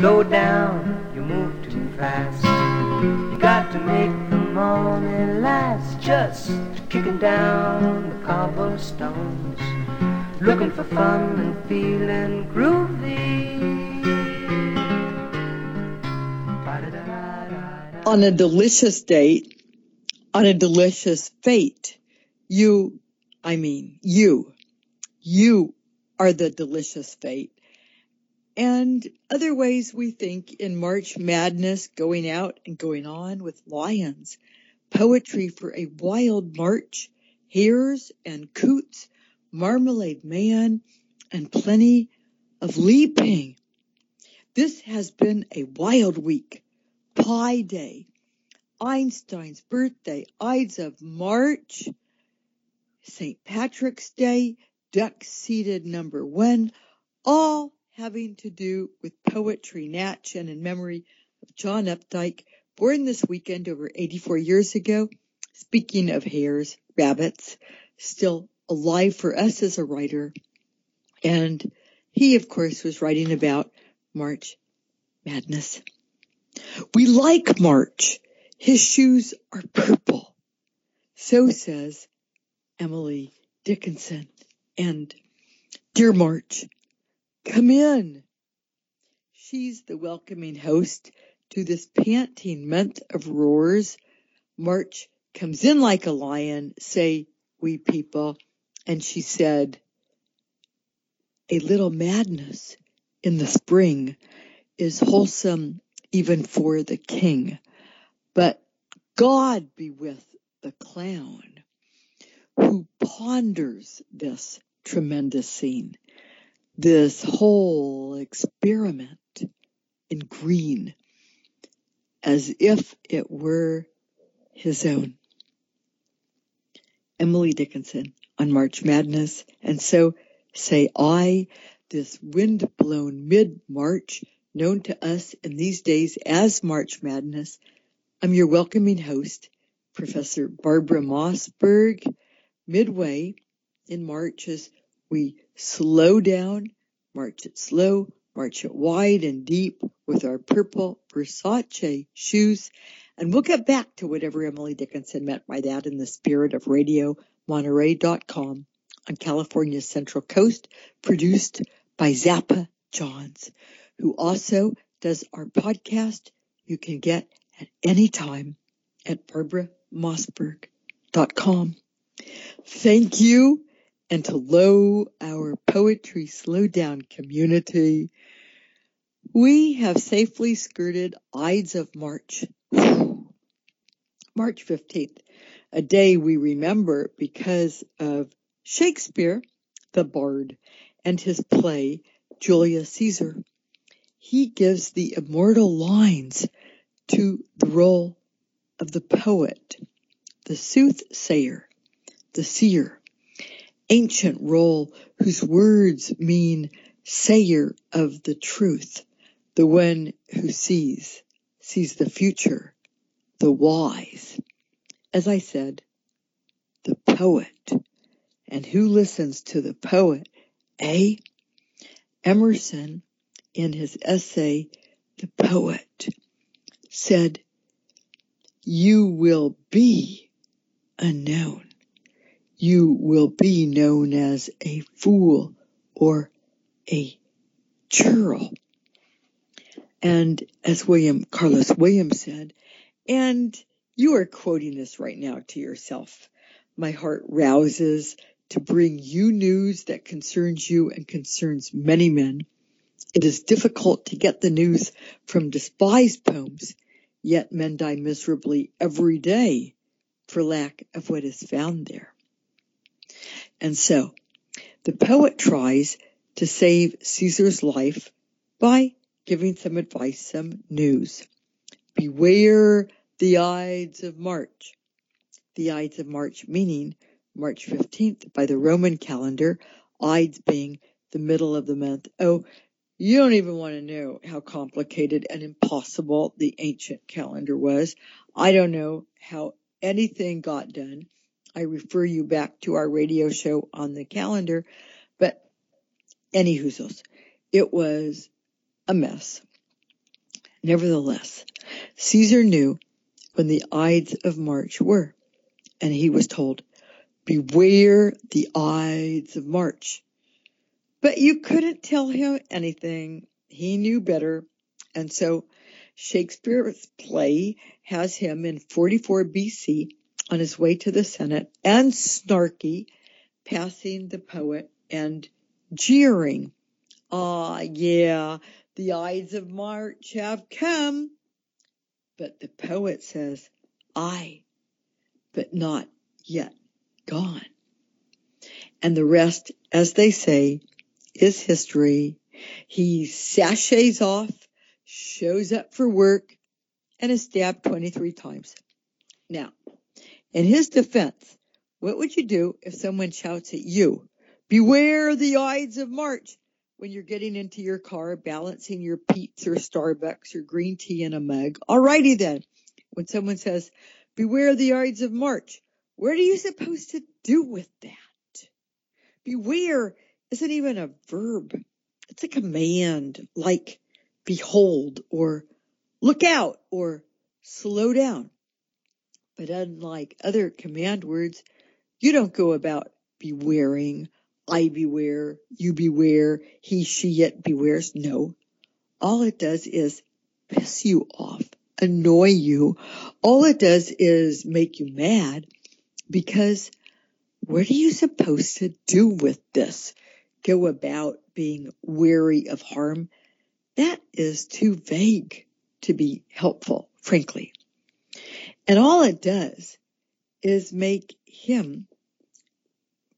Slow down, you move too fast. You got to make the morning last. Just kicking down the cobblestones, looking for fun and feeling groovy. On a delicious date, on a delicious fate, you, I mean, you, you are the delicious fate and other ways we think in March Madness going out and going on with lions, poetry for a wild march, hares and coots, marmalade man, and plenty of leaping. This has been a wild week. Pi Day, Einstein's birthday, Ides of March, St. Patrick's Day, duck seated number one, all having to do with poetry, Natch, and in memory of John Updike, born this weekend over 84 years ago. Speaking of hares, rabbits, still alive for us as a writer. And he, of course, was writing about March Madness. We like March. His shoes are purple. So says Emily Dickinson. And Dear March, Come in. She's the welcoming host to this panting month of roars. March comes in like a lion, say we people, and she said, a little madness in the spring is wholesome even for the king, but God be with the clown who ponders this tremendous scene this whole experiment in green as if it were his own. Emily Dickinson on March Madness. And so say I, this wind-blown mid-March known to us in these days as March Madness. I'm your welcoming host, Professor Barbara Mossberg. Midway in March as we slow down, march it slow, march it wide and deep with our purple Versace shoes. And we'll get back to whatever Emily Dickinson meant by that in the spirit of Radio Monterey.com on California's Central Coast, produced by Zappa Johns, who also does our podcast you can get at any time at barbaramossberg.com. Thank you and to low our poetry slowdown community. We have safely skirted Ides of March. March 15th, a day we remember because of Shakespeare, the bard, and his play, Julius Caesar. He gives the immortal lines to the role of the poet, the soothsayer, the seer, ancient role whose words mean sayer of the truth, the one who sees, sees the future, the wise. As I said, the poet. And who listens to the poet? Eh? Emerson, in his essay, The Poet, said, you will be unknown you will be known as a fool or a churl. And as William Carlos Williams said, and you are quoting this right now to yourself. My heart rouses to bring you news that concerns you and concerns many men. It is difficult to get the news from despised poems, yet men die miserably every day for lack of what is found there. And so the poet tries to save Caesar's life by giving some advice, some news. Beware the Ides of March. The Ides of March meaning March 15th by the Roman calendar, Ides being the middle of the month. Oh, you don't even want to know how complicated and impossible the ancient calendar was. I don't know how anything got done. I refer you back to our radio show on the calendar. But any hoozles, it was a mess. Nevertheless, Caesar knew when the Ides of March were, and he was told, Beware the Ides of March. But you couldn't tell him anything. He knew better. And so Shakespeare's play has him in 44 BC on his way to the Senate and snarky, passing the poet and jeering. Ah, yeah, the Ides of March have come. But the poet says, I, but not yet gone. And the rest, as they say, is history. He sachets off, shows up for work, and is stabbed 23 times. Now, in his defense, what would you do if someone shouts at you, beware the Ides of March, when you're getting into your car, balancing your Peet's or Starbucks or green tea in a mug? Alrighty then. When someone says, beware the Ides of March, what are you supposed to do with that? Beware isn't even a verb. It's a command like behold or look out or slow down. But unlike other command words, you don't go about bewaring, I beware, you beware, he, she, it bewares. No. All it does is piss you off, annoy you. All it does is make you mad because what are you supposed to do with this? Go about being weary of harm? That is too vague to be helpful, frankly. And all it does is make him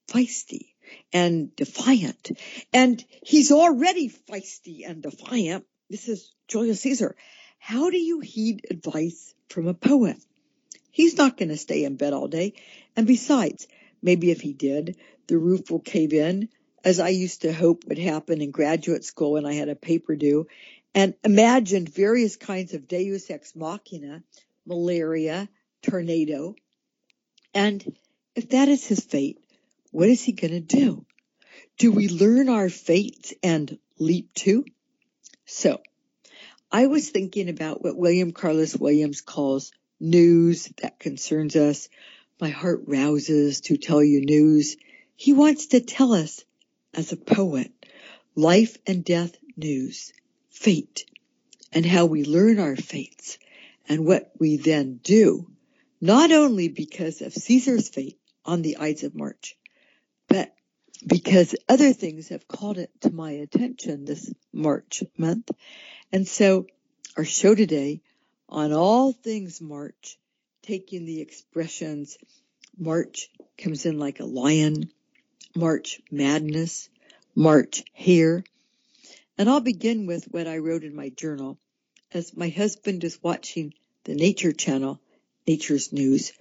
feisty and defiant. And he's already feisty and defiant. This is Julius Caesar. How do you heed advice from a poet? He's not going to stay in bed all day. And besides, maybe if he did, the roof will cave in, as I used to hope would happen in graduate school when I had a paper due, and imagined various kinds of deus ex machina, malaria, tornado. And if that is his fate, what is he going to do? Do we learn our fates and leap to? So, I was thinking about what William Carlos Williams calls news that concerns us. My heart rouses to tell you news. He wants to tell us, as a poet, life and death news, fate, and how we learn our fates and what we then do, not only because of Caesar's fate on the Ides of March, but because other things have called it to my attention this March month. And so our show today on all things March, taking the expressions March comes in like a lion, March madness, March here. And I'll begin with what I wrote in my journal as my husband is watching the nature channel, nature's news.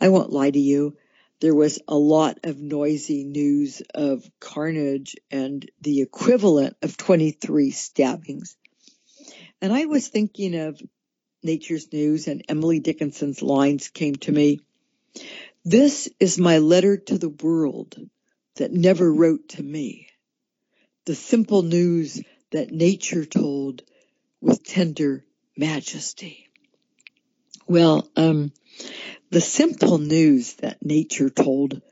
I won't lie to you. There was a lot of noisy news of carnage and the equivalent of 23 stabbings. And I was thinking of Nature's News and Emily Dickinson's lines came to me. This is my letter to the world that never wrote to me. The simple news that nature told with tender majesty. Well, um, the simple news that nature told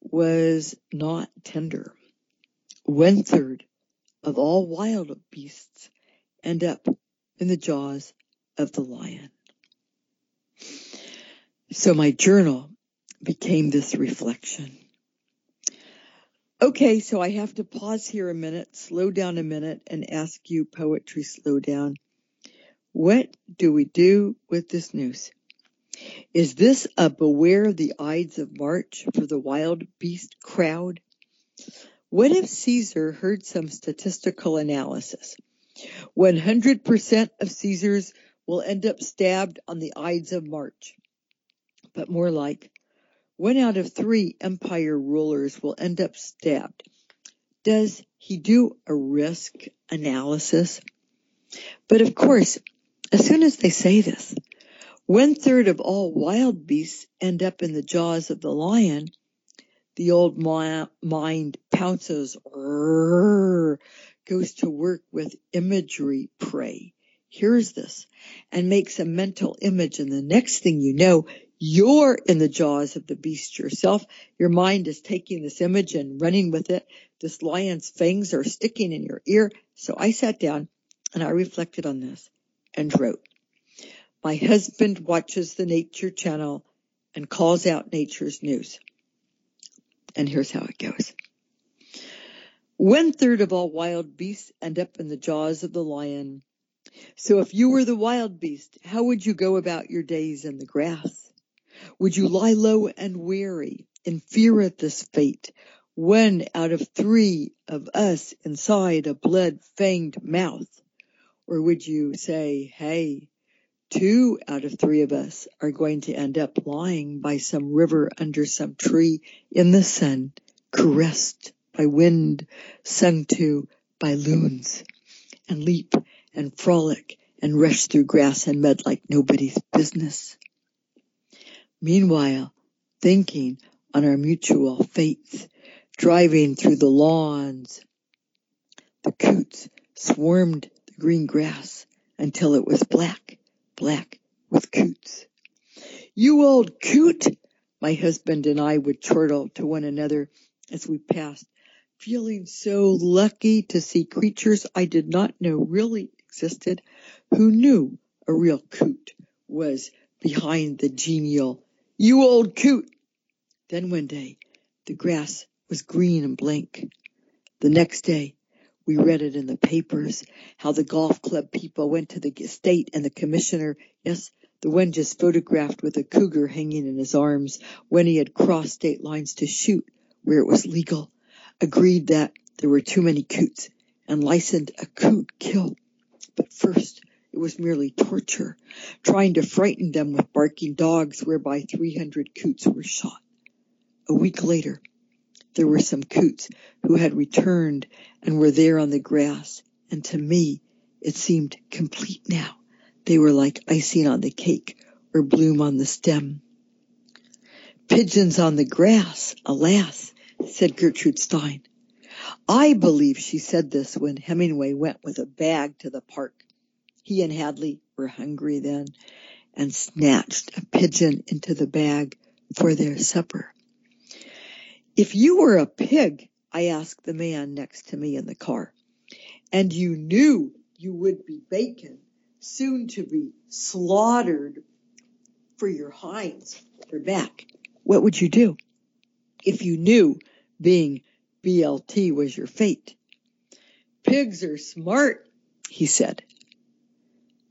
was not tender. One third of all wild beasts end up in the jaws of the lion. So my journal became this reflection. Okay, so I have to pause here a minute, slow down a minute, and ask you, Poetry Slow Down, what do we do with this news? Is this a beware the Ides of March for the wild beast crowd? What if Caesar heard some statistical analysis? 100% of Caesar's will end up stabbed on the Ides of March. But more like, one out of three empire rulers will end up stabbed. Does he do a risk analysis? But of course, as soon as they say this, one third of all wild beasts end up in the jaws of the lion. The old mind pounces, goes to work with imagery prey hears this and makes a mental image and the next thing you know, you're in the jaws of the beast yourself. Your mind is taking this image and running with it. This lion's fangs are sticking in your ear. So I sat down and I reflected on this and wrote. My husband watches the nature channel and calls out nature's news. And here's how it goes. One third of all wild beasts end up in the jaws of the lion. So if you were the wild beast, how would you go about your days in the grass? Would you lie low and weary in fear at this fate? when out of three of us inside a blood fanged mouth? Or would you say, hey, two out of three of us are going to end up lying by some river under some tree in the sun, caressed by wind, sung to by loons, and leap and frolic and rush through grass and mud like nobody's business. Meanwhile, thinking on our mutual fates, driving through the lawns, the coots swarmed the green grass until it was black black with coots. You old coot! My husband and I would chortle to one another as we passed, feeling so lucky to see creatures I did not know really existed, who knew a real coot was behind the genial, you old coot. Then one day, the grass was green and blank. The next day, we read it in the papers, how the golf club people went to the state and the commissioner, yes, the one just photographed with a cougar hanging in his arms when he had crossed state lines to shoot where it was legal, agreed that there were too many coots and licensed a coot kill. But first, it was merely torture, trying to frighten them with barking dogs whereby 300 coots were shot. A week later, there were some coots who had returned and were there on the grass, and to me it seemed complete now. They were like icing on the cake or bloom on the stem. Pigeons on the grass, alas, said Gertrude Stein. I believe she said this when Hemingway went with a bag to the park. He and Hadley were hungry then and snatched a pigeon into the bag for their supper. If you were a pig, I asked the man next to me in the car, and you knew you would be bacon, soon to be slaughtered for your hinds or back, what would you do? If you knew being BLT was your fate. Pigs are smart, he said.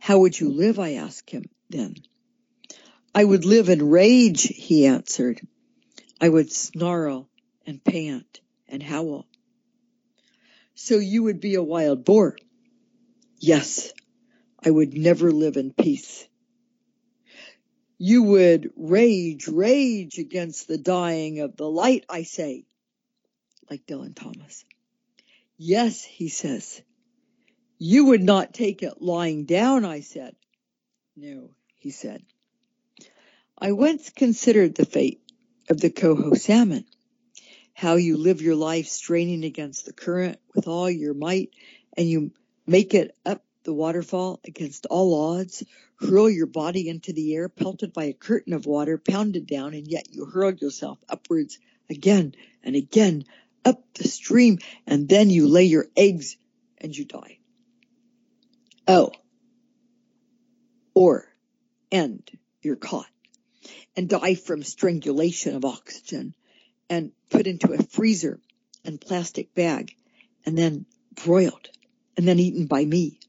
How would you live? I asked him then. I would live in rage, he answered. I would snarl and pant and howl. So you would be a wild boar? Yes, I would never live in peace. You would rage, rage against the dying of the light, I say, like Dylan Thomas. Yes, he says. You would not take it lying down, I said. No, he said. I once considered the fate of the coho salmon how you live your life straining against the current with all your might and you make it up the waterfall against all odds, hurl your body into the air, pelted by a curtain of water, pounded down, and yet you hurl yourself upwards again and again up the stream, and then you lay your eggs and you die. Oh. Or, and you're caught and die from strangulation of oxygen and put into a freezer and plastic bag and then broiled and then eaten by me.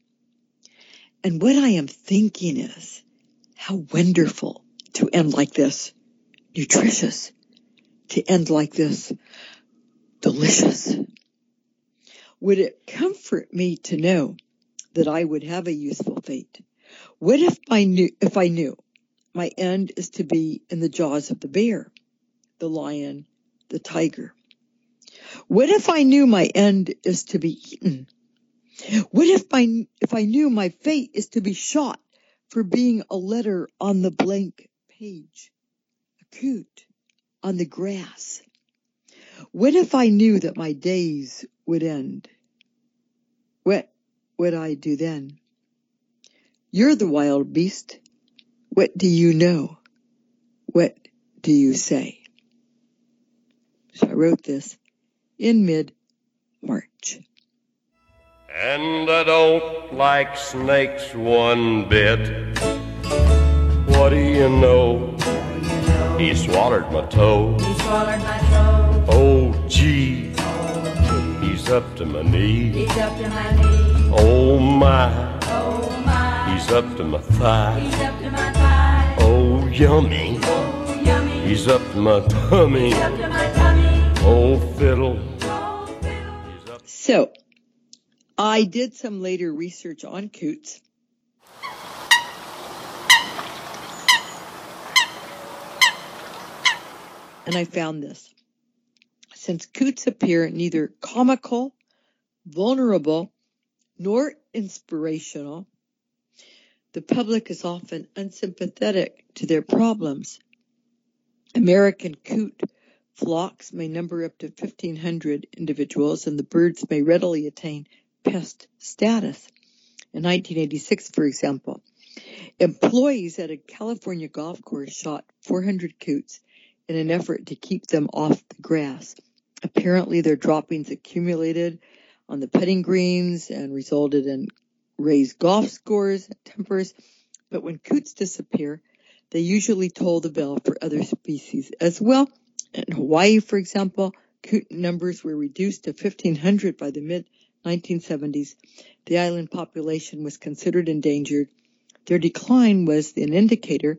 And what I am thinking is how wonderful to end like this, nutritious, to end like this, delicious. Would it comfort me to know that I would have a useful fate? What if I knew, if I knew my end is to be in the jaws of the bear, the lion, the tiger? What if I knew my end is to be eaten? What if I, if I knew my fate is to be shot for being a letter on the blank page, a coot on the grass? What if I knew that my days would end? What would I do then? You're the wild beast. What do you know? What do you say? So I wrote this in mid-March. And I don't like snakes one bit. What do you know? He swallowed my toe. He swallowed my toe. Oh, gee. He's up to my knee. He's up to my knee. Oh, my. Oh my. He's up to my thigh. He's up to my thigh. Oh, yummy. Oh yummy. He's up to my tummy. He's up to my tummy. Oh, fiddle. Oh fiddle. So I did some later research on coots. And I found this. Since coots appear neither comical, vulnerable, nor inspirational, the public is often unsympathetic to their problems. American coot flocks may number up to 1,500 individuals and the birds may readily attain pest status. In 1986, for example, employees at a California golf course shot 400 coots in an effort to keep them off the grass. Apparently their droppings accumulated on the putting greens and resulted in raised golf scores and tempers. But when coots disappear, they usually toll the bell for other species as well. In Hawaii, for example, coot numbers were reduced to 1500 by the mid 1970s. The island population was considered endangered. Their decline was an indicator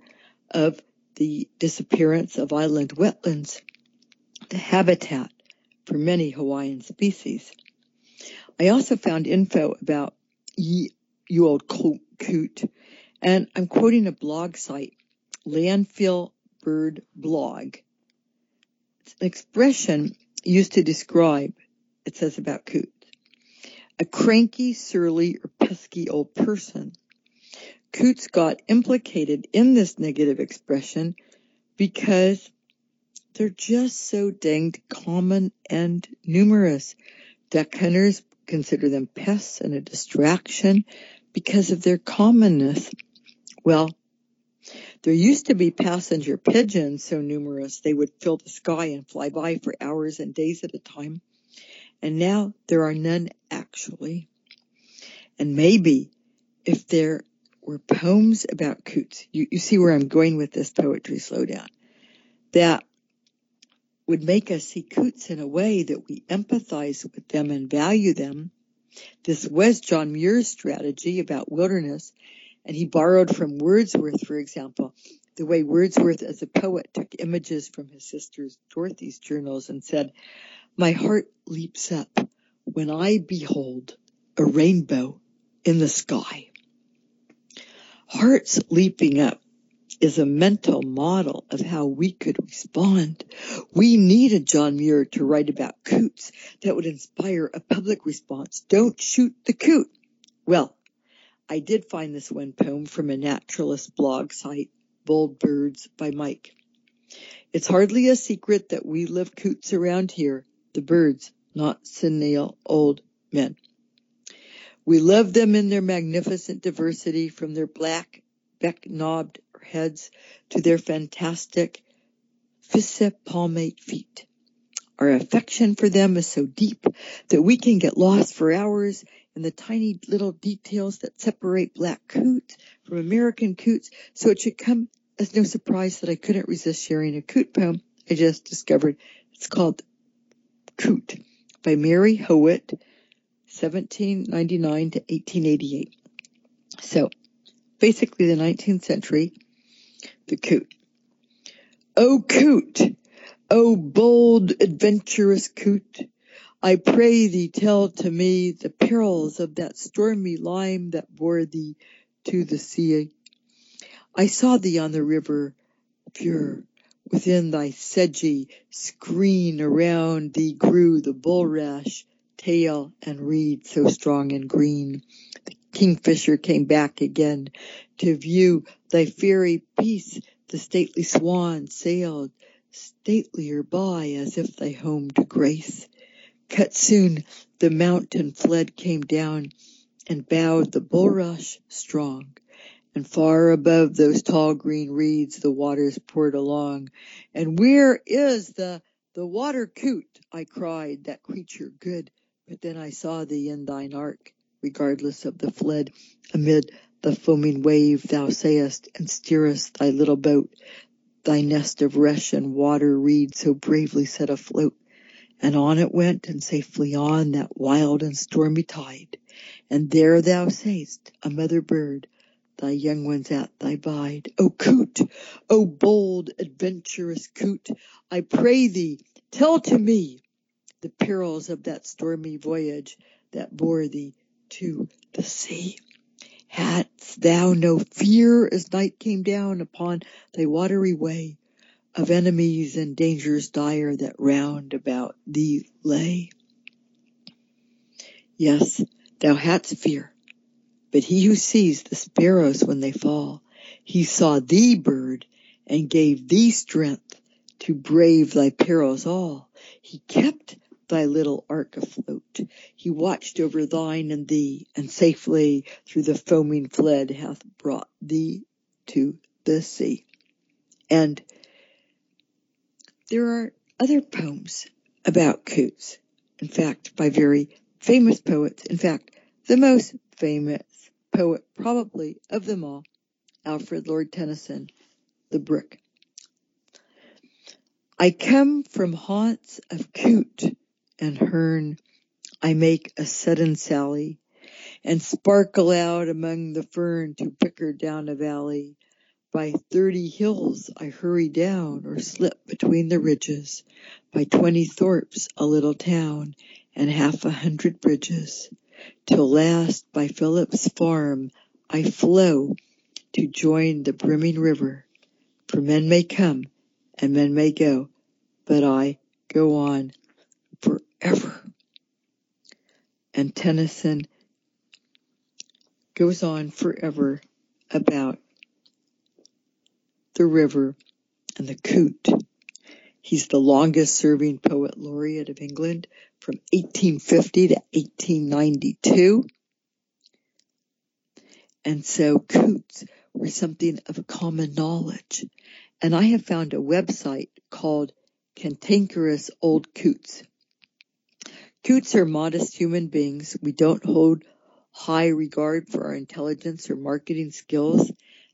of the disappearance of island wetlands, the habitat for many Hawaiian species. I also found info about ye, you old coot, and I'm quoting a blog site, Landfill Bird Blog. It's an expression used to describe, it says about coots, a cranky, surly, or pesky old person. Coots got implicated in this negative expression because they're just so danged common and numerous. Duck hunters consider them pests and a distraction because of their commonness. Well, there used to be passenger pigeons so numerous they would fill the sky and fly by for hours and days at a time. And now there are none actually. And maybe if there were poems about coots, you, you see where I'm going with this poetry slowdown, that would make us see coots in a way that we empathize with them and value them. This was John Muir's strategy about wilderness, and he borrowed from Wordsworth, for example, the way Wordsworth as a poet took images from his sister Dorothy's journals and said, my heart leaps up when I behold a rainbow in the sky. Hearts leaping up is a mental model of how we could respond. We needed John Muir to write about coots that would inspire a public response. Don't shoot the coot. Well, I did find this one poem from a naturalist blog site, Bold Birds by Mike. It's hardly a secret that we live coots around here, the birds, not senile old men. We love them in their magnificent diversity from their black beck-knobbed heads to their fantastic palmate feet. Our affection for them is so deep that we can get lost for hours in the tiny little details that separate black coots from American coots. So it should come as no surprise that I couldn't resist sharing a coot poem I just discovered. It's called Coot by Mary Howitt, 1799 to 1888. So basically the 19th century, the coot. Oh coot, oh bold adventurous coot, I pray thee tell to me the perils of that stormy lime that bore thee to the sea. I saw thee on the river pure, within thy sedgy screen around thee grew the bulrush, tail and reed so strong and green. The kingfisher came back again to view thy fairy peace. The stately swan sailed statelier by as if thy home to grace. Cut soon the mountain flood came down and bowed the bulrush strong And far above those tall green reeds the waters poured along. And where is the, the water coot? I cried, that creature good. But then I saw thee in thine ark, regardless of the flood. Amid the foaming wave thou sayest, and steerest thy little boat, thy nest of rush and water reed so bravely set afloat. And on it went, and safely on that wild and stormy tide. And there thou sayest, a mother bird, thy young ones at thy bide. O coot, O bold, adventurous coot, I pray thee, tell to me the perils of that stormy voyage that bore thee to the sea. Hadst thou no fear as night came down upon thy watery way of enemies and dangers dire that round about thee lay? Yes, thou hadst fear, but he who sees the sparrows when they fall, he saw thee, bird, and gave thee strength to brave thy perils all. He kept thy little ark afloat. He watched over thine and thee, and safely through the foaming flood hath brought thee to the sea. And there are other poems about coots. In fact, by very famous poets. In fact, the most famous poet probably of them all, Alfred Lord Tennyson, The Brook. I come from haunts of coot and hern. I make a sudden sally and sparkle out among the fern to picker down a valley. By thirty hills I hurry down or slip between the ridges. By twenty thorps a little town and half a hundred bridges. Till last by Philip's farm I flow to join the brimming river. For men may come and men may go, but I go on forever. And Tennyson goes on forever about the river and the coot. He's the longest serving poet laureate of England from 1850 to 1892. And so coots were something of a common knowledge. And I have found a website called Cantankerous Old Coots. Coots are modest human beings. We don't hold high regard for our intelligence or marketing skills.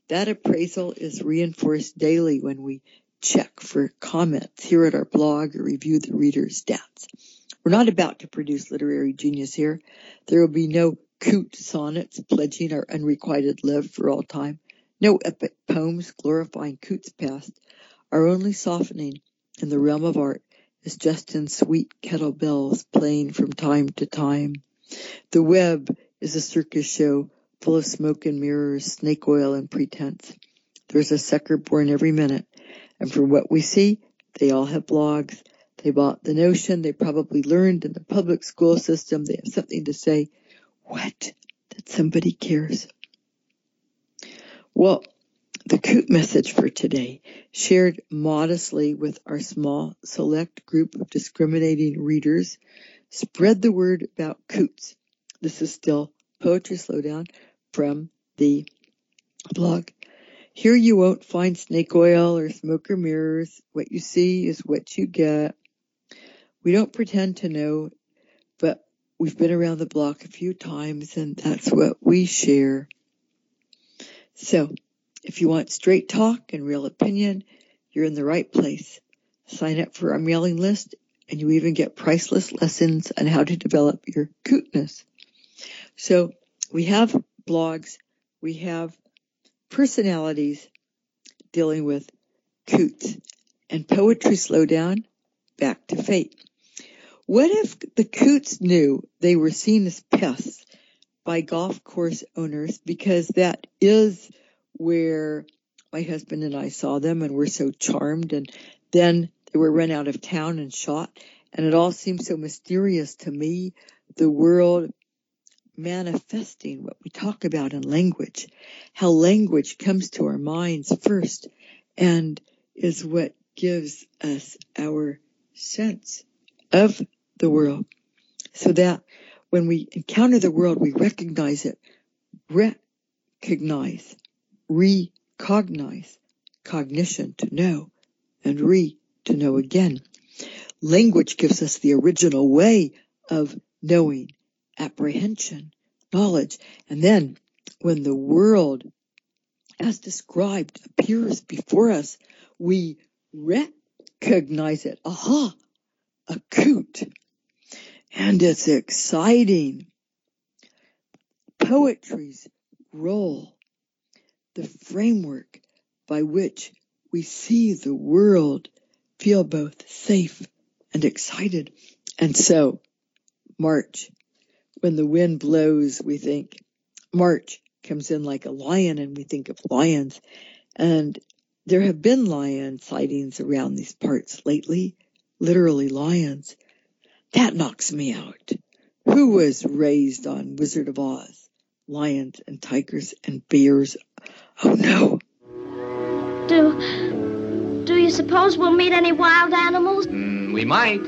That appraisal is reinforced daily when we check for comments here at our blog or review the reader's stats. We're not about to produce literary genius here. There will be no coot sonnets pledging our unrequited love for all time. No epic poems glorifying Coot's past. Our only softening in the realm of art is Justin's sweet kettle bells playing from time to time. The web is a circus show full of smoke and mirrors, snake oil and pretense. There's a sucker born every minute. And from what we see, they all have blogs. They bought the notion. They probably learned in the public school system. They have something to say. What? That somebody cares. Well, the coot message for today, shared modestly with our small select group of discriminating readers, spread the word about coots. This is still Poetry Slowdown from the blog. Here you won't find snake oil or smoke or mirrors. What you see is what you get. We don't pretend to know, but we've been around the block a few times and that's what we share. So, if you want straight talk and real opinion, you're in the right place. Sign up for our mailing list and you even get priceless lessons on how to develop your cootness. So we have blogs, we have personalities dealing with coots and poetry slowdown back to fate. What if the coots knew they were seen as pests by golf course owners because that is where my husband and I saw them and were so charmed. And then they were run out of town and shot. And it all seemed so mysterious to me the world manifesting what we talk about in language how language comes to our minds first and is what gives us our sense of the world. So that when we encounter the world we recognize it recognize recognize, cognition to know, and re to know again. Language gives us the original way of knowing, apprehension, knowledge, and then when the world as described appears before us, we recognize it. Aha! Acute. And it's exciting. Poetry's role, the framework by which we see the world, feel both safe and excited. And so, March, when the wind blows, we think, March comes in like a lion and we think of lions. And there have been lion sightings around these parts lately, literally lions. That knocks me out. Who was raised on Wizard of Oz? Lions and tigers and bears. Oh no. Do do you suppose we'll meet any wild animals? Mm, we might.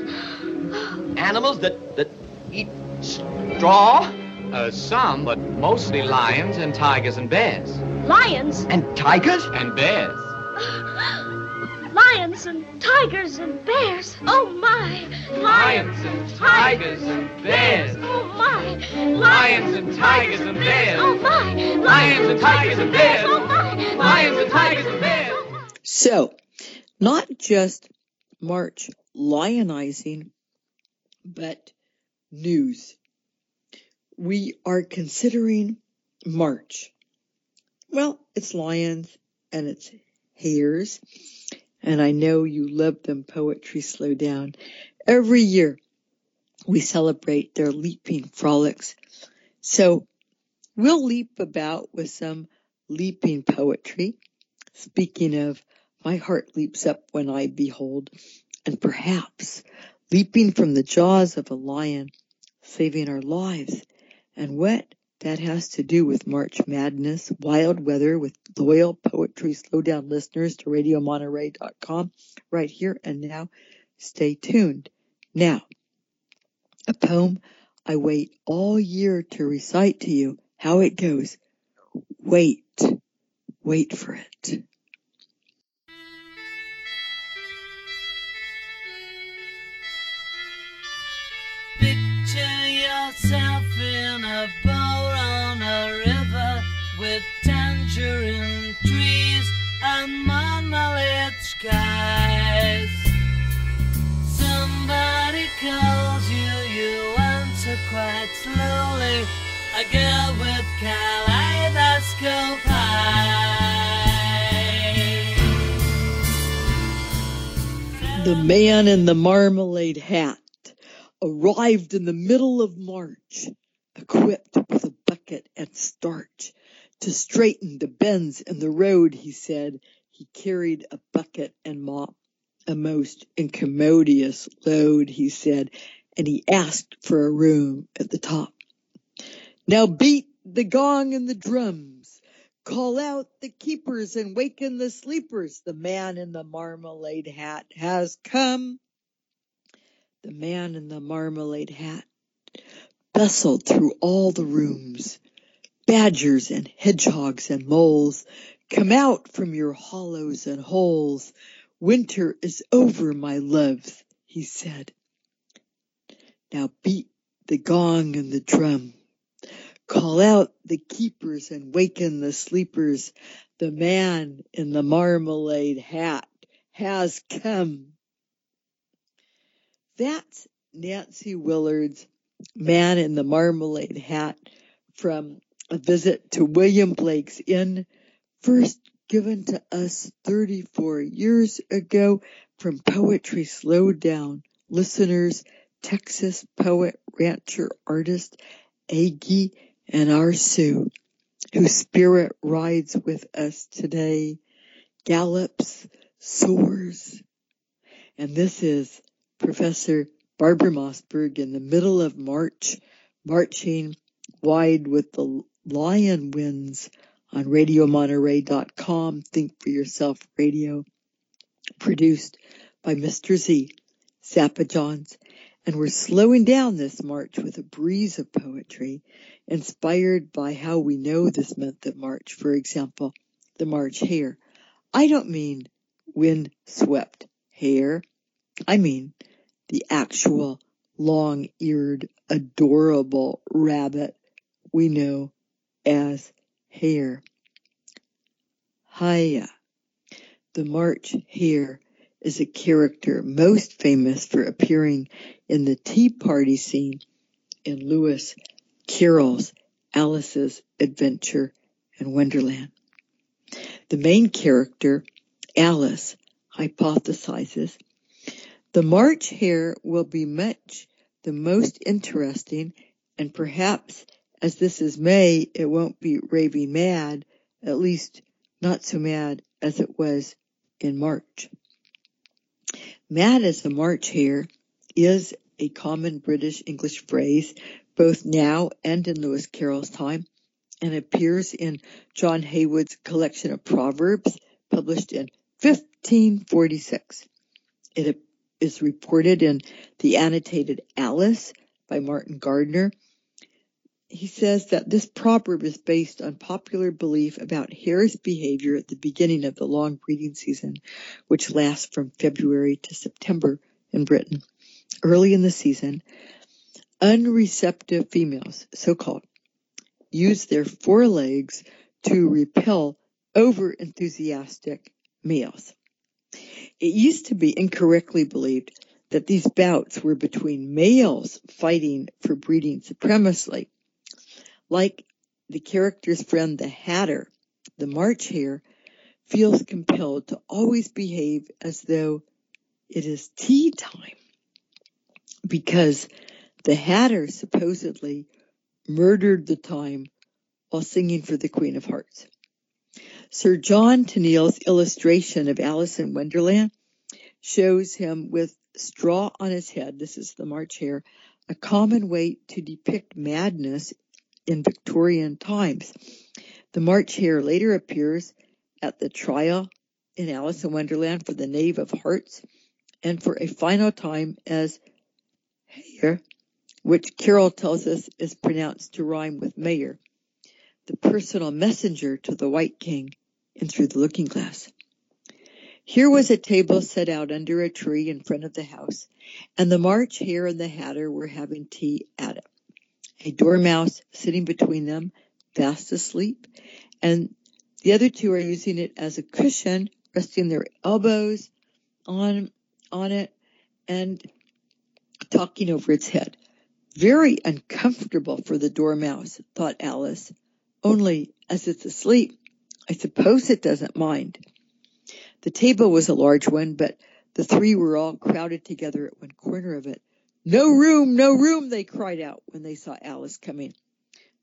Animals that, that eat straw? Uh, some, but mostly lions and tigers and bears. Lions? And tigers? And bears. Lions and tigers and bears. Oh my! Lions and tigers and bears. Oh my! Lions and tigers and bears. Oh my! Lions and tigers and bears. Oh my! Lions and tigers and bears. Oh, so, not just March lionizing, but news. We are considering March. Well, it's lions and it's hares, and I know you love them poetry slow down. Every year we celebrate their leaping frolics. So we'll leap about with some leaping poetry. Speaking of, my heart leaps up when I behold, and perhaps leaping from the jaws of a lion, saving our lives, and what that has to do with March Madness, wild weather with loyal poetry slowdown listeners to radiomonterey.com right here and now. Stay tuned. Now, a poem I wait all year to recite to you how it goes. Wait, wait for it. Picture yourself in a boat on a river with tangerine trees and skies. Somebody calls you, you answer quite slowly. A girl with kaleidoscope eyes. The man in the marmalade hat arrived in the middle of March, equipped with a bucket and starch. To straighten the bends in the road, he said, he carried a bucket and mop. A most incommodious load, he said, and he asked for a room at the top. Now beat the gong and the drums. Call out the keepers and waken the sleepers. The man in the marmalade hat has come. The man in the marmalade hat bustled through all the rooms. Badgers and hedgehogs and moles come out from your hollows and holes. Winter is over, my loves, he said. Now beat the gong and the drum. Call out the keepers and waken the sleepers. The man in the marmalade hat has come. That's Nancy Willard's Man in the Marmalade Hat from a visit to William Blake's Inn, first given to us 34 years ago from Poetry Slowed Down listeners, Texas poet, rancher, artist, Aggie, and our Sue, whose spirit rides with us today, gallops, soars. And this is Professor Barbara Mossberg in the middle of March, marching wide with the lion winds on radiomonterey.com. Think for yourself radio produced by Mr. Z, Zappa Johns. And we're slowing down this march with a breeze of poetry inspired by how we know this month of March. For example, the March hare. I don't mean wind-swept hair. I mean the actual long-eared, adorable rabbit we know as hare. Hiya. The March hare is a character most famous for appearing in the Tea Party scene in Lewis Carroll's Alice's Adventure in Wonderland. The main character, Alice, hypothesizes the March hare will be much the most interesting and perhaps as this is May, it won't be raving mad, at least not so mad as it was in March. Mad as a March hare is a common British English phrase both now and in Lewis Carroll's time and appears in John Heywood's collection of Proverbs published in 1546. It is reported in the annotated Alice by Martin Gardner he says that this proverb is based on popular belief about hares' behavior at the beginning of the long breeding season, which lasts from February to September in Britain. Early in the season, unreceptive females, so called, use their forelegs to repel over enthusiastic males. It used to be incorrectly believed that these bouts were between males fighting for breeding supremacy like the character's friend the Hatter, the March Hare feels compelled to always behave as though it is tea time because the Hatter supposedly murdered the time while singing for the Queen of Hearts. Sir John Tenniel's illustration of Alice in Wonderland shows him with straw on his head, this is the March hare, a common way to depict madness in Victorian times. The March Hare later appears at the trial in Alice in Wonderland for the Knave of Hearts and for a final time as Haigha, which Carroll tells us is pronounced to rhyme with mayor, the personal messenger to the White King in Through the Looking Glass. Here was a table set out under a tree in front of the house, and the March Hare and the Hatter were having tea at it a dormouse sitting between them, fast asleep, and the other two are using it as a cushion, resting their elbows on on it and talking over its head. Very uncomfortable for the dormouse, thought Alice. Only as it's asleep, I suppose it doesn't mind. The table was a large one, but the three were all crowded together at one corner of it, no room, no room, they cried out when they saw Alice coming.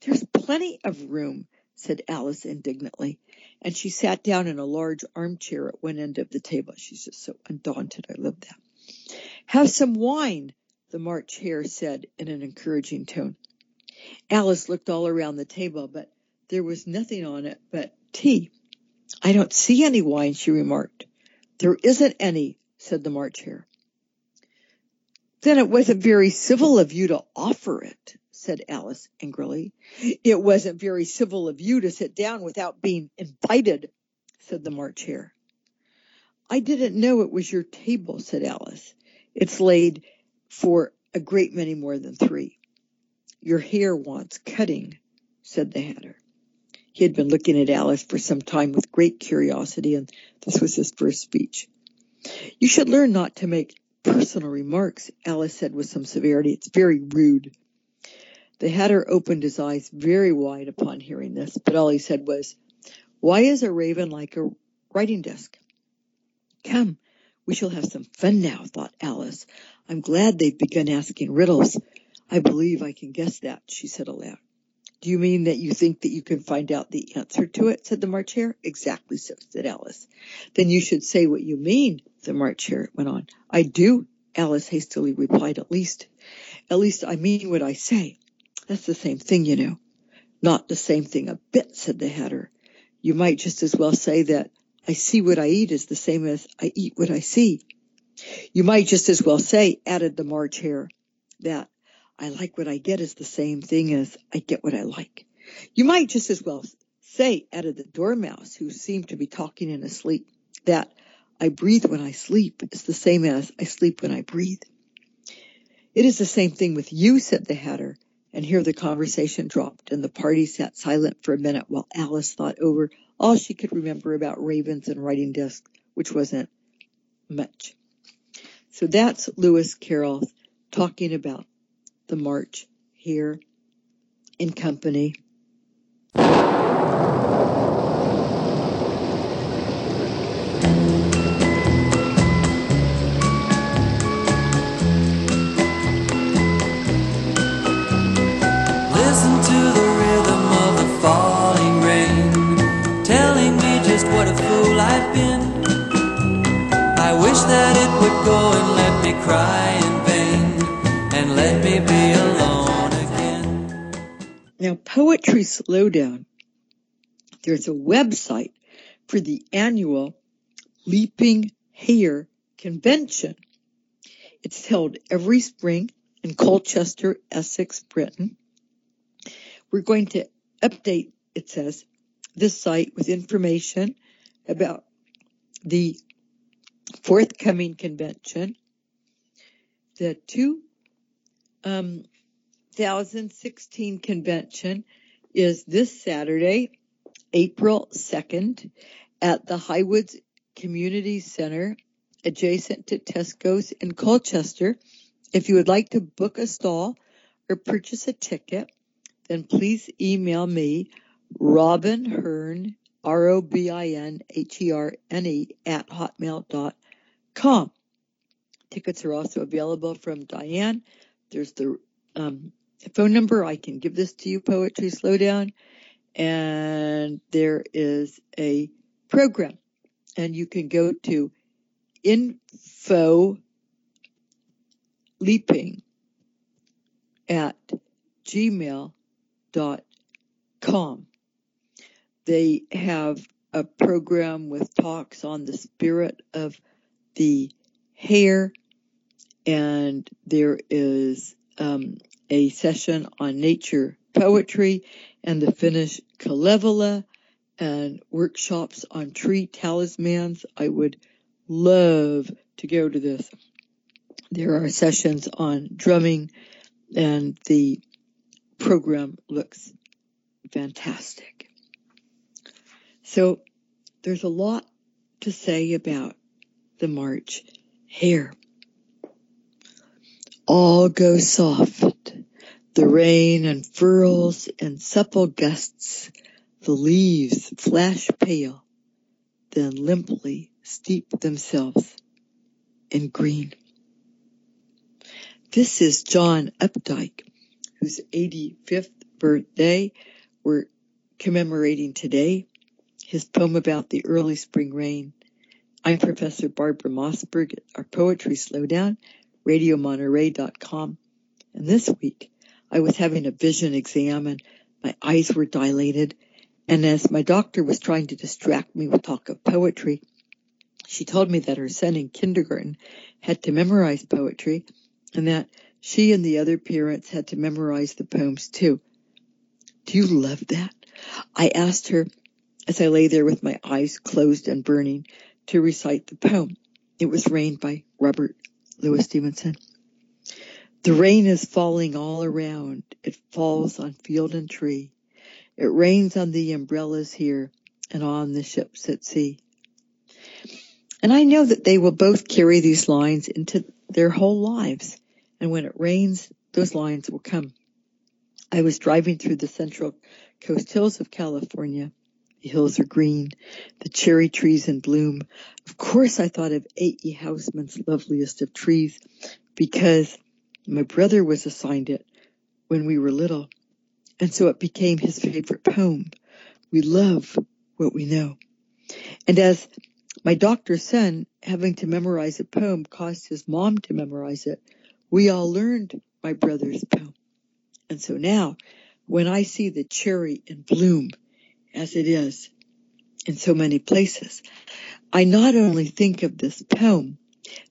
There's plenty of room, said Alice indignantly, and she sat down in a large armchair at one end of the table. She's just so undaunted. I love that. Have some wine, the March Hare said in an encouraging tone. Alice looked all around the table, but there was nothing on it but tea. I don't see any wine, she remarked. There isn't any, said the March Hare. Then it wasn't very civil of you to offer it, said Alice angrily. It wasn't very civil of you to sit down without being invited, said the March Hare. I didn't know it was your table, said Alice. It's laid for a great many more than three. Your hair wants cutting, said the Hatter. He had been looking at Alice for some time with great curiosity, and this was his first speech. You should learn not to make personal remarks, Alice said with some severity. It's very rude. The Hatter opened his eyes very wide upon hearing this, but all he said was, Why is a raven like a writing desk? Come, we shall have some fun now, thought Alice. I'm glad they've begun asking riddles. I believe I can guess that, she said aloud. Do you mean that you think that you can find out the answer to it? said the March Hare. Exactly so, said Alice. Then you should say what you mean, the March Hare went on. I do, Alice hastily replied, at least. At least I mean what I say. That's the same thing, you know. Not the same thing a bit, said the Hatter. You might just as well say that I see what I eat is the same as I eat what I see. You might just as well say, added the March Hare, that I like what I get is the same thing as I get what I like. You might just as well say added the dormouse, who seemed to be talking in his sleep, that I breathe when I sleep is the same as I sleep when I breathe. It is the same thing with you, said the Hatter, and here the conversation dropped and the party sat silent for a minute while Alice thought over all she could remember about ravens and writing desks, which wasn't much. So that's Lewis Carroll talking about the march here in company. Listen to the rhythm of the falling rain, telling me just what a fool I've been. I wish that it would go and let me cry Poetry Slowdown, there's a website for the annual Leaping Hare Convention. It's held every spring in Colchester, Essex, Britain. We're going to update, it says, this site with information about the forthcoming convention, the 2016 um, convention is this Saturday, April 2nd at the Highwoods Community Center adjacent to Tesco's in Colchester. If you would like to book a stall or purchase a ticket, then please email me, Robin Herne, R-O-B-I-N-H-E-R-N-E E at hotmail.com. Tickets are also available from Diane. There's the um, phone number. I can give this to you, Poetry Slowdown. And there is a program. And you can go to info leaping at gmail.com. They have a program with talks on the spirit of the hare, and there is um, a session on nature poetry and the Finnish Kalevala and workshops on tree talismans. I would love to go to this. There are sessions on drumming and the program looks fantastic. So there's a lot to say about the March hare. All go soft. The rain unfurls in supple gusts. The leaves flash pale, then limply steep themselves in green. This is John Updike, whose 85th birthday we're commemorating today. His poem about the early spring rain. I'm Professor Barbara Mossberg at our Poetry Slowdown, radiomonterey.com. And this week I was having a vision exam and my eyes were dilated. And as my doctor was trying to distract me with talk of poetry, she told me that her son in kindergarten had to memorize poetry and that she and the other parents had to memorize the poems too. Do you love that? I asked her as I lay there with my eyes closed and burning to recite the poem. It was Rain by Robert Louis Stevenson. The rain is falling all around. It falls on field and tree. It rains on the umbrellas here and on the ships at sea. And I know that they will both carry these lines into their whole lives. And when it rains, those lines will come. I was driving through the central coast hills of California. The hills are green, the cherry trees in bloom. Of course, I thought of A.E. Housman's loveliest of trees because my brother was assigned it when we were little. And so it became his favorite poem. We love what we know. And as my doctor's son having to memorize a poem caused his mom to memorize it, we all learned my brother's poem. And so now, when I see the cherry in bloom, as it is in so many places, I not only think of this poem,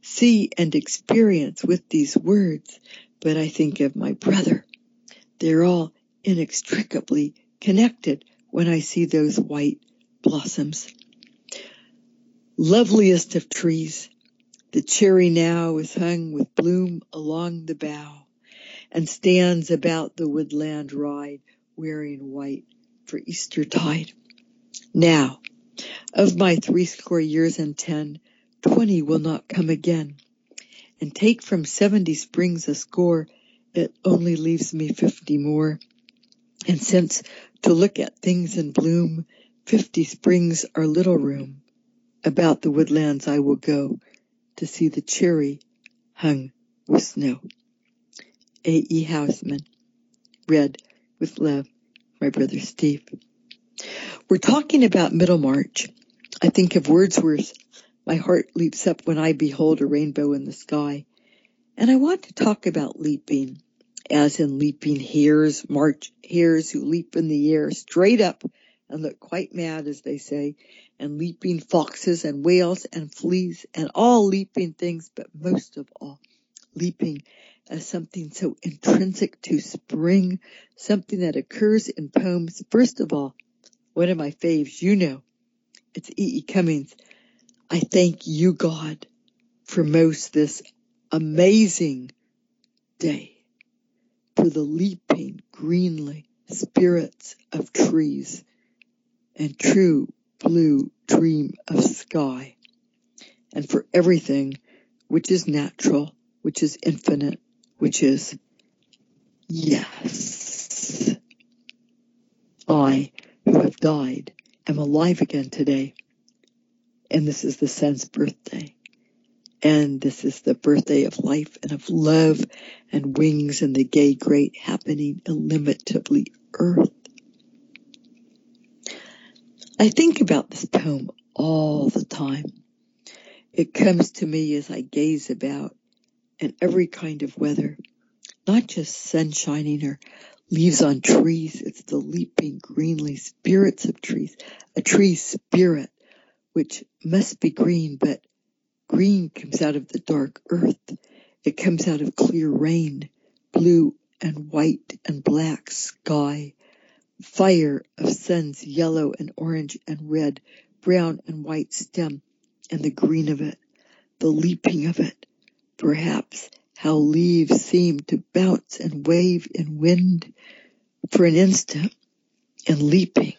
see and experience with these words, but I think of my brother. They're all inextricably connected when I see those white blossoms. Loveliest of trees, the cherry now is hung with bloom along the bough and stands about the woodland ride wearing white for Eastertide. Now, of my threescore years and ten, twenty will not come again. And take from seventy springs a score, it only leaves me fifty more. And since to look at things in bloom, fifty springs are little room, about the woodlands I will go to see the cherry hung with snow. A. E. Housman. Read with love, my brother Steve. We're talking about Middlemarch. I think of Wordsworth. My heart leaps up when I behold a rainbow in the sky. And I want to talk about leaping, as in leaping hares, March hares who leap in the air straight up and look quite mad, as they say, and leaping foxes and whales and fleas and all leaping things, but most of all, leaping as something so intrinsic to spring, something that occurs in poems. First of all, one of my faves, you know, it's E. E. Cummings. I thank you, God, for most this amazing day, for the leaping greenly spirits of trees and true blue dream of sky, and for everything which is natural, which is infinite, which is yes. I, who have died, am alive again today. And this is the sun's birthday. And this is the birthday of life and of love and wings and the gay great happening illimitably earth. I think about this poem all the time. It comes to me as I gaze about in every kind of weather, not just sun shining or leaves on trees. It's the leaping greenly spirits of trees, a tree spirit, which must be green, but green comes out of the dark earth. It comes out of clear rain, blue and white and black sky, fire of suns, yellow and orange and red, brown and white stem, and the green of it, the leaping of it, perhaps how leaves seem to bounce and wave in wind for an instant and leaping.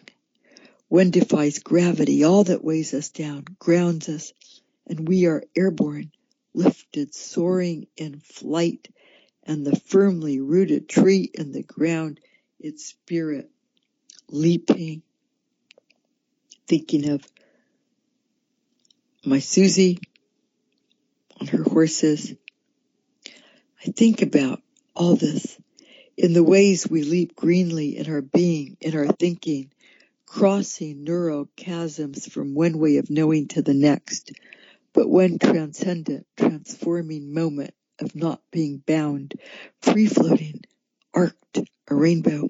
Wind defies gravity, all that weighs us down, grounds us, and we are airborne, lifted, soaring in flight, and the firmly rooted tree in the ground, its spirit leaping, thinking of my Susie on her horses. I think about all this in the ways we leap greenly in our being, in our thinking, crossing neural chasms from one way of knowing to the next, but one transcendent, transforming moment of not being bound, free floating, arced, a rainbow.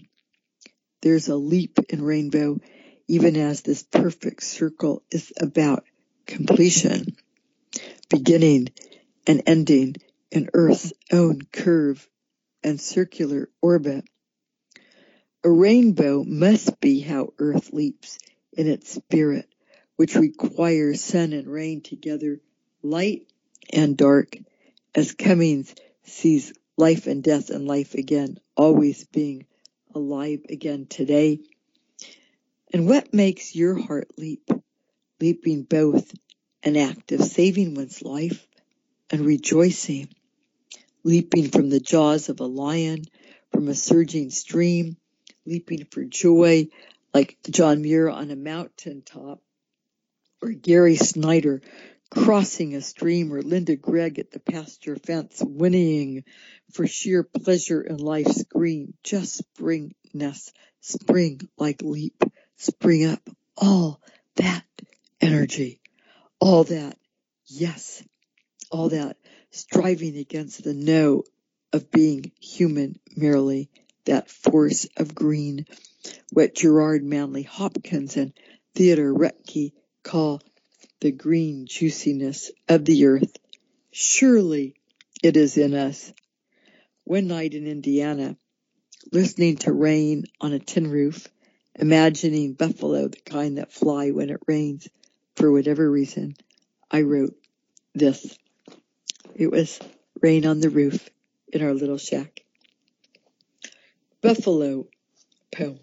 There's a leap in rainbow, even as this perfect circle is about completion, beginning and ending in Earth's own curve and circular orbit. A rainbow must be how Earth leaps in its spirit, which requires sun and rain together, light and dark, as Cummings sees life and death and life again, always being alive again today. And what makes your heart leap? Leaping both an act of saving one's life and rejoicing, leaping from the jaws of a lion, from a surging stream, leaping for joy like John Muir on a mountain top, or Gary Snyder crossing a stream, or Linda Gregg at the pasture fence whinnying for sheer pleasure in life's green. Just springness, spring like leap, spring up, all that energy, all that yes, all that striving against the no of being human merely, that force of green, what Gerard Manley Hopkins and Theodore Roethke call the green juiciness of the earth. Surely it is in us. One night in Indiana, listening to rain on a tin roof imagining buffalo, the kind that fly when it rains. For whatever reason, I wrote this. It was rain on the roof in our little shack. Buffalo poem.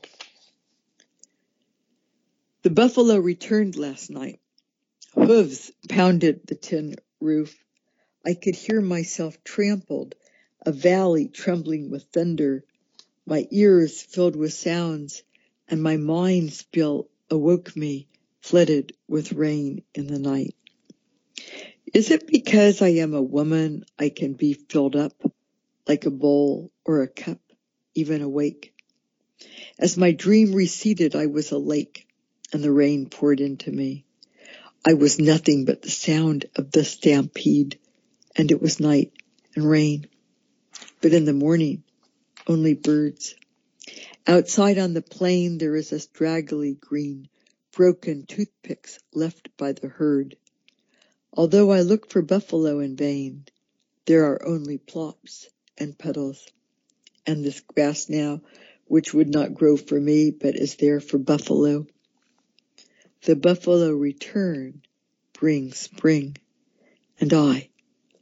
The buffalo returned last night. Hooves pounded the tin roof. I could hear myself trampled, a valley trembling with thunder, my ears filled with sounds, and my mind spill awoke me, flooded with rain in the night. Is it because I am a woman I can be filled up like a bowl or a cup, even awake? As my dream receded, I was a lake and the rain poured into me. I was nothing but the sound of the stampede and it was night and rain. But in the morning, only birds. Outside on the plain, there is a straggly green, broken toothpicks left by the herd. Although I look for buffalo in vain, there are only plops and puddles. And this grass now, which would not grow for me, but is there for buffalo. The buffalo return brings spring, and I,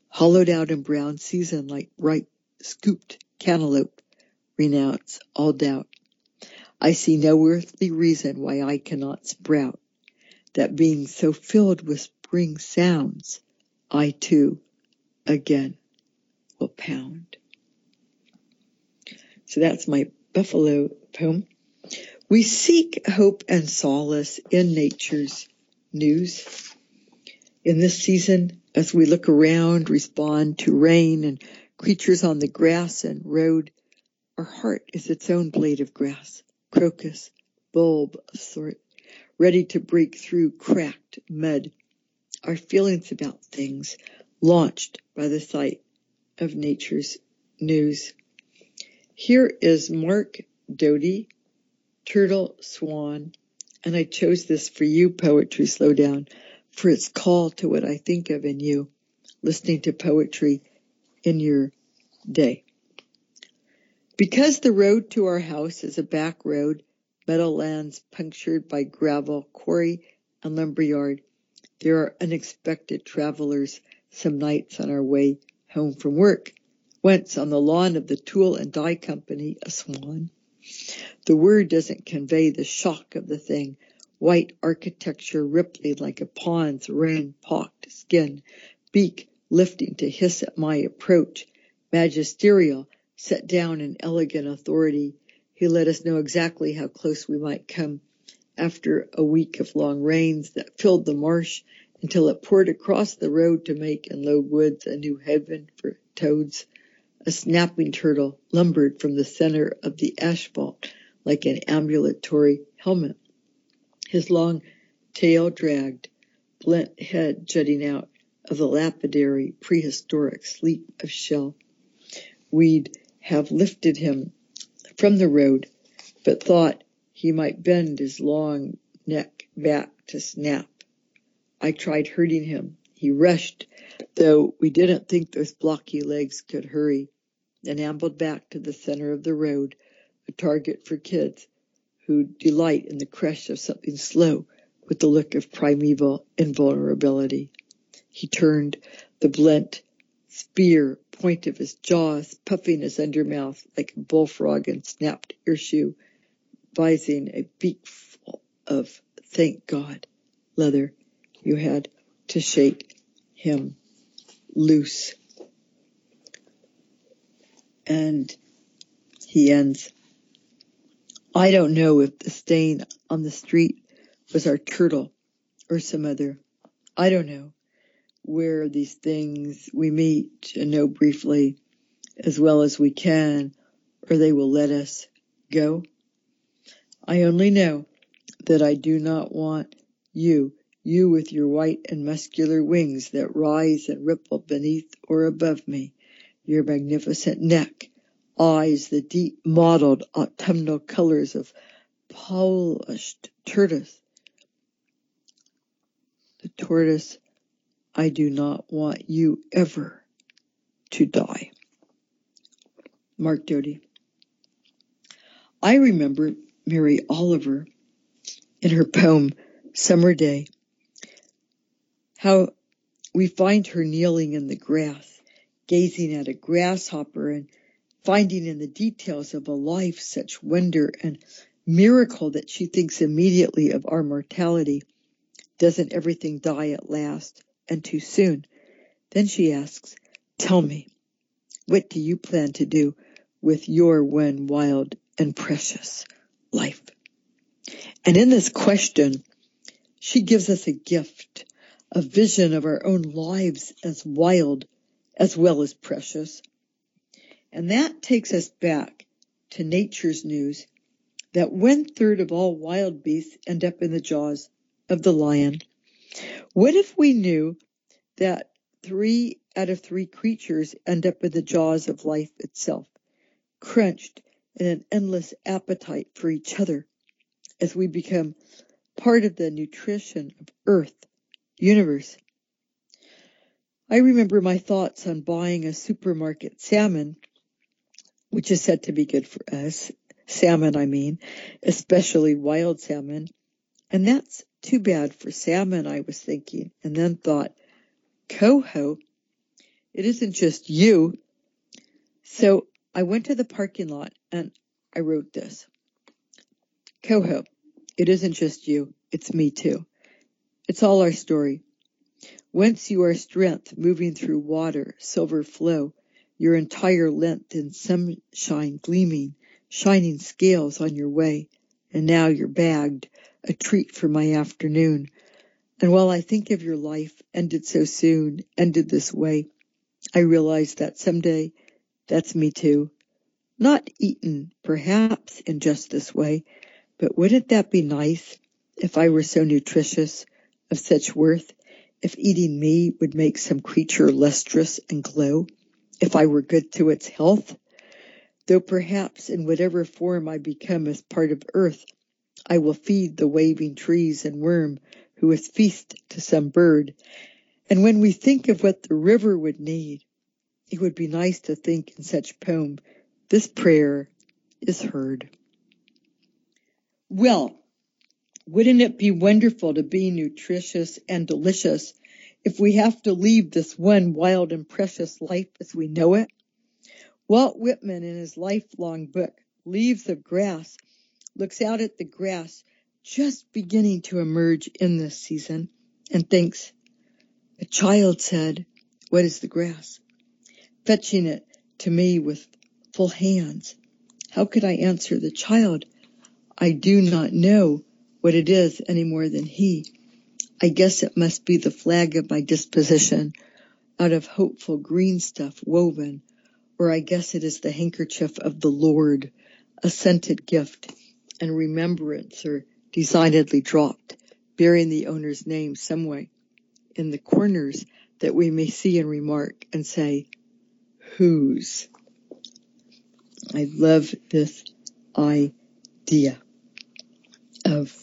hollowed out in brown season like ripe scooped cantaloupe, renounce all doubt. I see no earthly reason why I cannot sprout, that being so filled with spring sounds, I too again will pound. So that's my buffalo poem. We seek hope and solace in nature's news. In this season, as we look around, respond to rain and creatures on the grass and road, our heart is its own blade of grass, crocus, bulb of sort, ready to break through cracked mud. Our feelings about things launched by the sight of nature's news. Here is Mark Doty Turtle Swan, and I chose this for you, Poetry Slowdown, for its call to what I think of in you, listening to poetry in your day. Because the road to our house is a back road, meadowlands punctured by gravel, quarry, and lumberyard, there are unexpected travelers some nights on our way home from work. Once on the lawn of the tool and die company, a swan the word doesn't convey the shock of the thing. White architecture rippling like a pond's rain-pocked skin, beak lifting to hiss at my approach, magisterial, set down in elegant authority. He let us know exactly how close we might come after a week of long rains that filled the marsh until it poured across the road to make in low woods a new heaven for toads. A snapping turtle lumbered from the center of the asphalt like an ambulatory helmet. His long tail dragged, blunt head jutting out of the lapidary prehistoric sleep of shell. We'd have lifted him from the road, but thought he might bend his long neck back to snap. I tried hurting him. He rushed, though we didn't think those blocky legs could hurry, and ambled back to the center of the road, a target for kids who delight in the crush of something slow with the look of primeval invulnerability. He turned the blunt spear point of his jaws, puffing his undermouth like a bullfrog and snapped earshoe, vising a beakful of, thank God, leather. You had to shake him loose. And he ends, I don't know if the stain on the street was our turtle or some other. I don't know where these things we meet and know briefly as well as we can, or they will let us go. I only know that I do not want you, you with your white and muscular wings that rise and ripple beneath or above me, your magnificent neck, eyes the deep mottled autumnal colors of polished tortoise. The tortoise, I do not want you ever to die. Mark Doty. I remember Mary Oliver in her poem Summer Day, how we find her kneeling in the grass, gazing at a grasshopper and finding in the details of a life such wonder and miracle that she thinks immediately of our mortality. Doesn't everything die at last and too soon? Then she asks, Tell me, what do you plan to do with your one wild and precious life? And in this question, she gives us a gift, a vision of our own lives as wild as well as precious. And that takes us back to nature's news that one third of all wild beasts end up in the jaws of the lion. What if we knew that three out of three creatures end up in the jaws of life itself, crunched in an endless appetite for each other as we become part of the nutrition of earth, universe. I remember my thoughts on buying a supermarket salmon, which is said to be good for us. Salmon, I mean, especially wild salmon. And that's too bad for salmon, I was thinking, and then thought, coho, it isn't just you. So I went to the parking lot and I wrote this. Coho, it isn't just you, it's me too. It's all our story. Whence you are strength moving through water, silver flow, your entire length in sunshine gleaming, shining scales on your way, and now you're bagged, a treat for my afternoon. And while I think of your life ended so soon, ended this way, I realize that someday that's me too. Not eaten, perhaps, in just this way, but wouldn't that be nice if I were so nutritious, of such worth, if eating me would make some creature lustrous and glow, if I were good to its health? Though perhaps in whatever form I become as part of earth, I will feed the waving trees and worm who is feast to some bird. And when we think of what the river would need, it would be nice to think in such poem, this prayer is heard. Well, wouldn't it be wonderful to be nutritious and delicious if we have to leave this one wild and precious life as we know it? Walt Whitman in his lifelong book, Leaves of Grass, looks out at the grass just beginning to emerge in this season and thinks, a child said, what is the grass? Fetching it to me with full hands. How could I answer the child? I do not know what it is any more than he. I guess it must be the flag of my disposition out of hopeful green stuff woven, or I guess it is the handkerchief of the Lord, a scented gift and remembrance are designedly dropped, bearing the owner's name some way in the corners that we may see and remark and say, whose? I love this idea of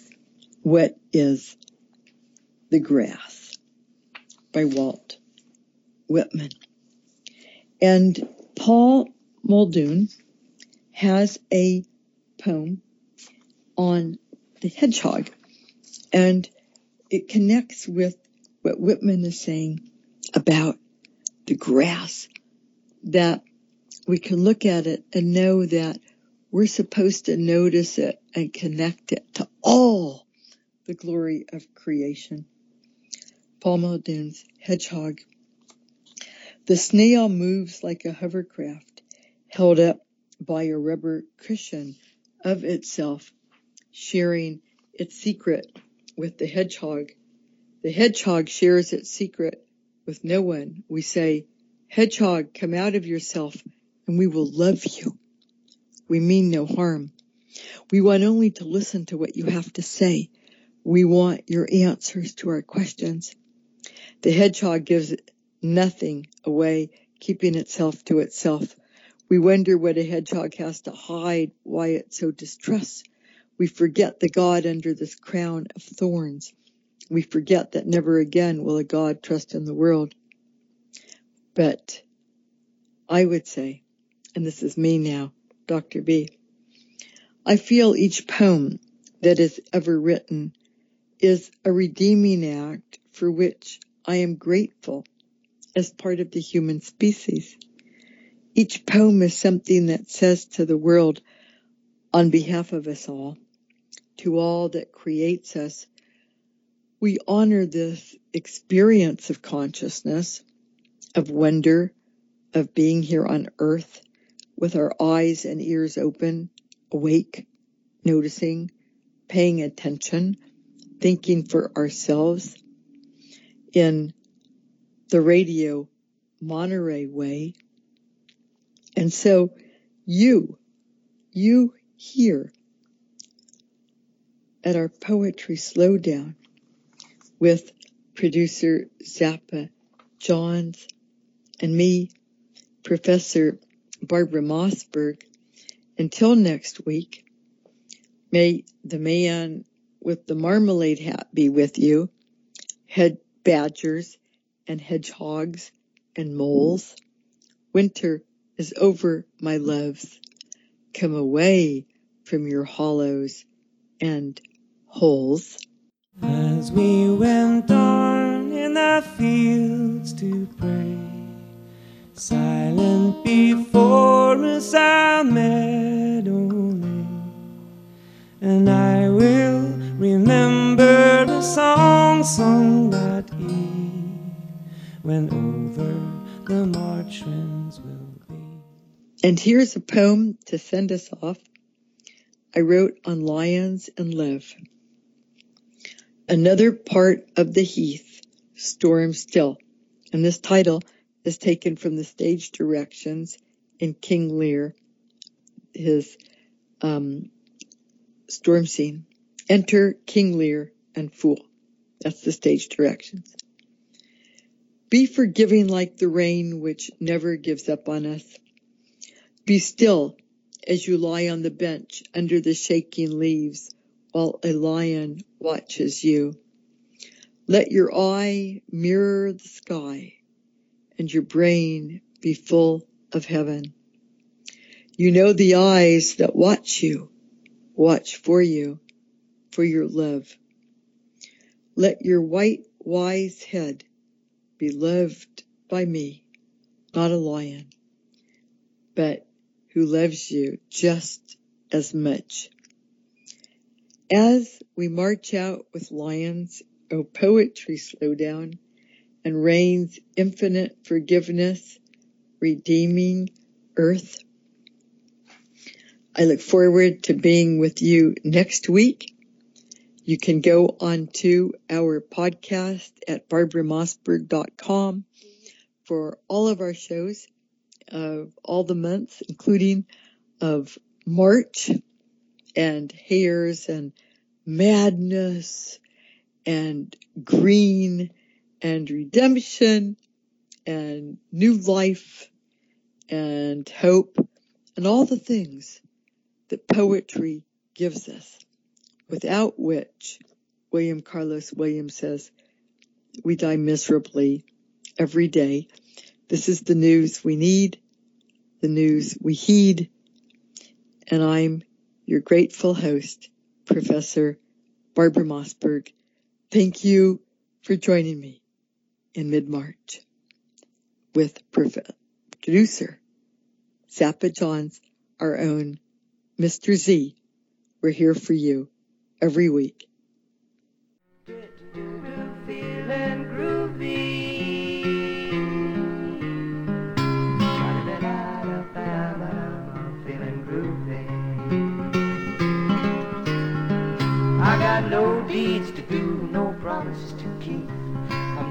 what is the grass by Walt Whitman. And Paul Muldoon has a poem on the hedgehog and it connects with what Whitman is saying about the grass that we can look at it and know that we're supposed to notice it and connect it to all the glory of creation. Paul Muldoon's Hedgehog. The snail moves like a hovercraft held up by a rubber cushion of itself, sharing its secret with the hedgehog. The hedgehog shares its secret with no one. We say, hedgehog, come out of yourself and we will love you. We mean no harm. We want only to listen to what you have to say. We want your answers to our questions. The hedgehog gives nothing away, keeping itself to itself. We wonder what a hedgehog has to hide, why it so distrusts. We forget the God under this crown of thorns. We forget that never again will a God trust in the world. But I would say, and this is me now, Dr. B, I feel each poem that is ever written is a redeeming act for which I am grateful as part of the human species. Each poem is something that says to the world on behalf of us all, to all that creates us, we honor this experience of consciousness, of wonder, of being here on earth with our eyes and ears open, awake, noticing, paying attention, thinking for ourselves in the radio Monterey way. And so you, you here at our poetry slowdown with producer Zappa Johns and me, Professor Barbara Mossberg. Until next week, may the man with the marmalade hat be with you, head badgers and hedgehogs and moles. Winter is over, my loves. Come away from your hollows and holes. As we went on in the fields to pray, silent before us our meadow lay, and I will remember a song sung that eve when over the march winds will be. And here's a poem to send us off. I wrote on lions and live. Another part of the heath, storm still. And this title is taken from the stage directions in King Lear, his um, storm scene. Enter King Lear and Fool. That's the stage directions. Be forgiving like the rain which never gives up on us. Be still as you lie on the bench under the shaking leaves while a lion watches you. Let your eye mirror the sky and your brain be full of heaven. You know the eyes that watch you, watch for you, for your love. Let your white, wise head be loved by me, not a lion, but who loves you just as much. As we march out with lions, O poetry slow down, and rain's infinite forgiveness, redeeming earth. I look forward to being with you next week. You can go on to our podcast at barbaramossberg.com for all of our shows of all the months, including of March and hares and madness and green and redemption and new life and hope and all the things that poetry gives us, without which, William Carlos Williams says, we die miserably every day. This is the news we need, the news we heed, and I'm your grateful host, Professor Barbara Mossberg. Thank you for joining me in mid-March with producer Zappa Johns, our own Mr. Z. We're here for you every week.